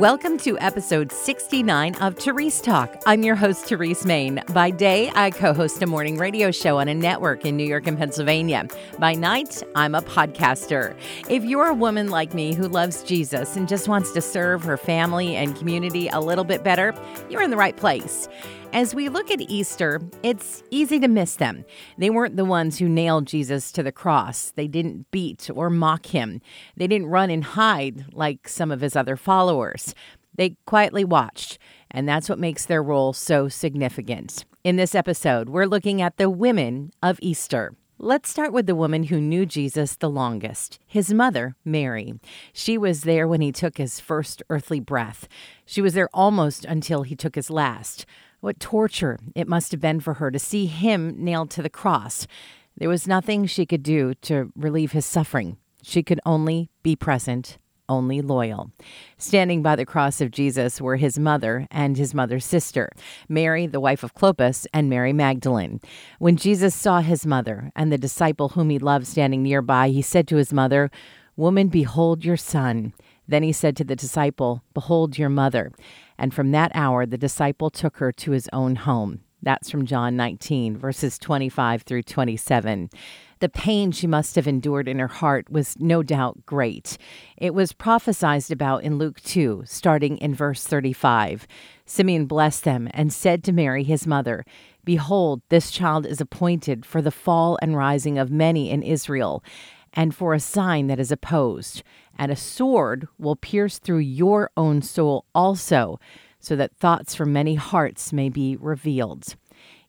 Welcome to episode 69 of Therese Talk. I'm your host, Therese Main. By day, I co host a morning radio show on a network in New York and Pennsylvania. By night, I'm a podcaster. If you're a woman like me who loves Jesus and just wants to serve her family and community a little bit better, you're in the right place. As we look at Easter, it's easy to miss them. They weren't the ones who nailed Jesus to the cross. They didn't beat or mock him. They didn't run and hide like some of his other followers. They quietly watched, and that's what makes their role so significant. In this episode, we're looking at the women of Easter. Let's start with the woman who knew Jesus the longest, his mother, Mary. She was there when he took his first earthly breath. She was there almost until he took his last. What torture it must have been for her to see him nailed to the cross. There was nothing she could do to relieve his suffering. She could only be present, only loyal. Standing by the cross of Jesus were his mother and his mother's sister, Mary, the wife of Clopas, and Mary Magdalene. When Jesus saw his mother and the disciple whom he loved standing nearby, he said to his mother, Woman, behold your son. Then he said to the disciple, Behold your mother. And from that hour, the disciple took her to his own home. That's from John 19, verses 25 through 27. The pain she must have endured in her heart was no doubt great. It was prophesied about in Luke 2, starting in verse 35. Simeon blessed them and said to Mary, his mother, Behold, this child is appointed for the fall and rising of many in Israel and for a sign that is opposed. And a sword will pierce through your own soul also, so that thoughts from many hearts may be revealed.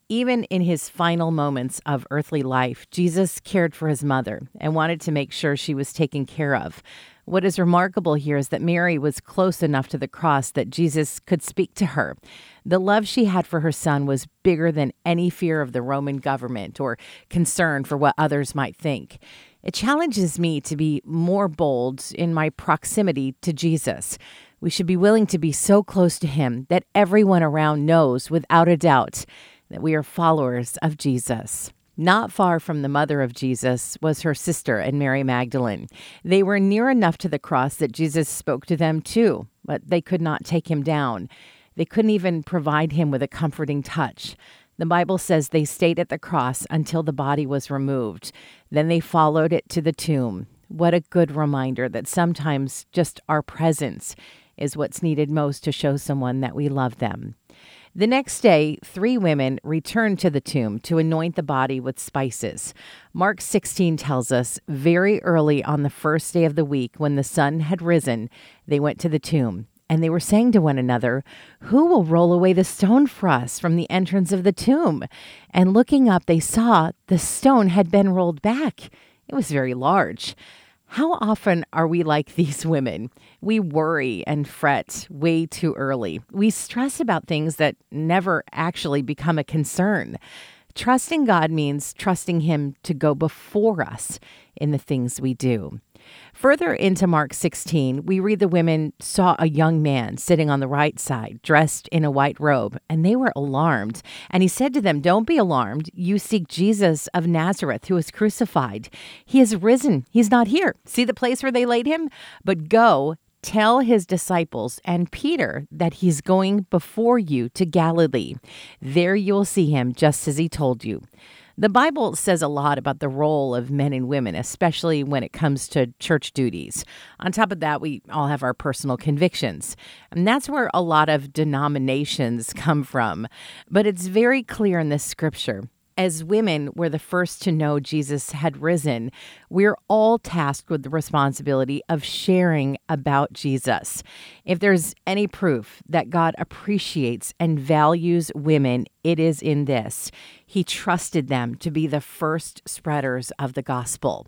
Even in his final moments of earthly life, Jesus cared for his mother and wanted to make sure she was taken care of. What is remarkable here is that Mary was close enough to the cross that Jesus could speak to her. The love she had for her son was bigger than any fear of the Roman government or concern for what others might think. It challenges me to be more bold in my proximity to Jesus. We should be willing to be so close to him that everyone around knows without a doubt that we are followers of Jesus. Not far from the mother of Jesus was her sister and Mary Magdalene. They were near enough to the cross that Jesus spoke to them too, but they could not take him down. They couldn't even provide him with a comforting touch. The Bible says they stayed at the cross until the body was removed. Then they followed it to the tomb. What a good reminder that sometimes just our presence is what's needed most to show someone that we love them. The next day, three women returned to the tomb to anoint the body with spices. Mark 16 tells us very early on the first day of the week, when the sun had risen, they went to the tomb. And they were saying to one another, Who will roll away the stone for us from the entrance of the tomb? And looking up, they saw the stone had been rolled back. It was very large. How often are we like these women? We worry and fret way too early. We stress about things that never actually become a concern. Trusting God means trusting Him to go before us in the things we do. Further into Mark 16, we read the women saw a young man sitting on the right side, dressed in a white robe, and they were alarmed. And he said to them, Don't be alarmed. You seek Jesus of Nazareth, who was crucified. He has risen. He's not here. See the place where they laid him? But go. Tell his disciples and Peter that he's going before you to Galilee. There you'll see him just as he told you. The Bible says a lot about the role of men and women, especially when it comes to church duties. On top of that, we all have our personal convictions. And that's where a lot of denominations come from. But it's very clear in this scripture as women were the first to know Jesus had risen, we're all tasked with the responsibility of sharing about Jesus. If there's any proof that God appreciates and values women, it is in this. He trusted them to be the first spreaders of the gospel.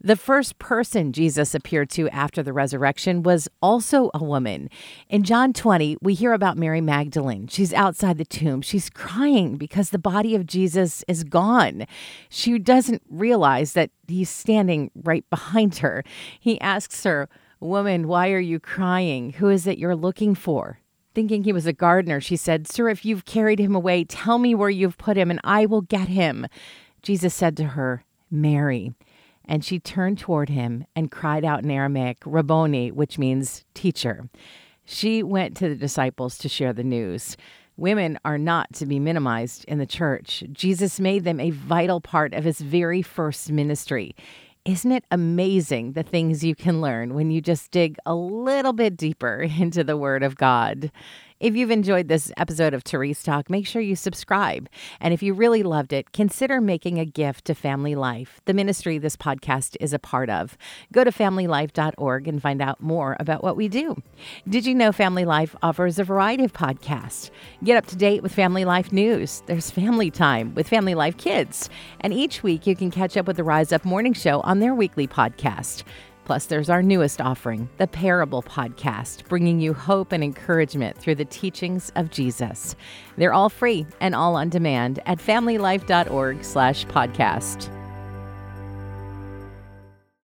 The first person Jesus appeared to after the resurrection was also a woman. In John 20, we hear about Mary Magdalene. She's outside the tomb. She's crying because the body of Jesus is gone. She doesn't realize that he's standing right behind her. He asks her, Woman, why are you crying? Who is it you're looking for? Thinking he was a gardener, she said, Sir, if you've carried him away, tell me where you've put him, and I will get him. Jesus said to her, Mary. And she turned toward him and cried out in Aramaic, Rabboni, which means teacher. She went to the disciples to share the news. Women are not to be minimized in the church. Jesus made them a vital part of his very first ministry. Isn't it amazing the things you can learn when you just dig a little bit deeper into the Word of God? If you've enjoyed this episode of Therese Talk, make sure you subscribe. And if you really loved it, consider making a gift to Family Life, the ministry this podcast is a part of. Go to familylife.org and find out more about what we do. Did you know Family Life offers a variety of podcasts? Get up to date with Family Life news. There's Family Time with Family Life Kids. And each week you can catch up with the Rise Up Morning Show on their weekly podcast. Plus, there's our newest offering, the Parable Podcast, bringing you hope and encouragement through the teachings of Jesus. They're all free and all on demand at familylife.org slash podcast.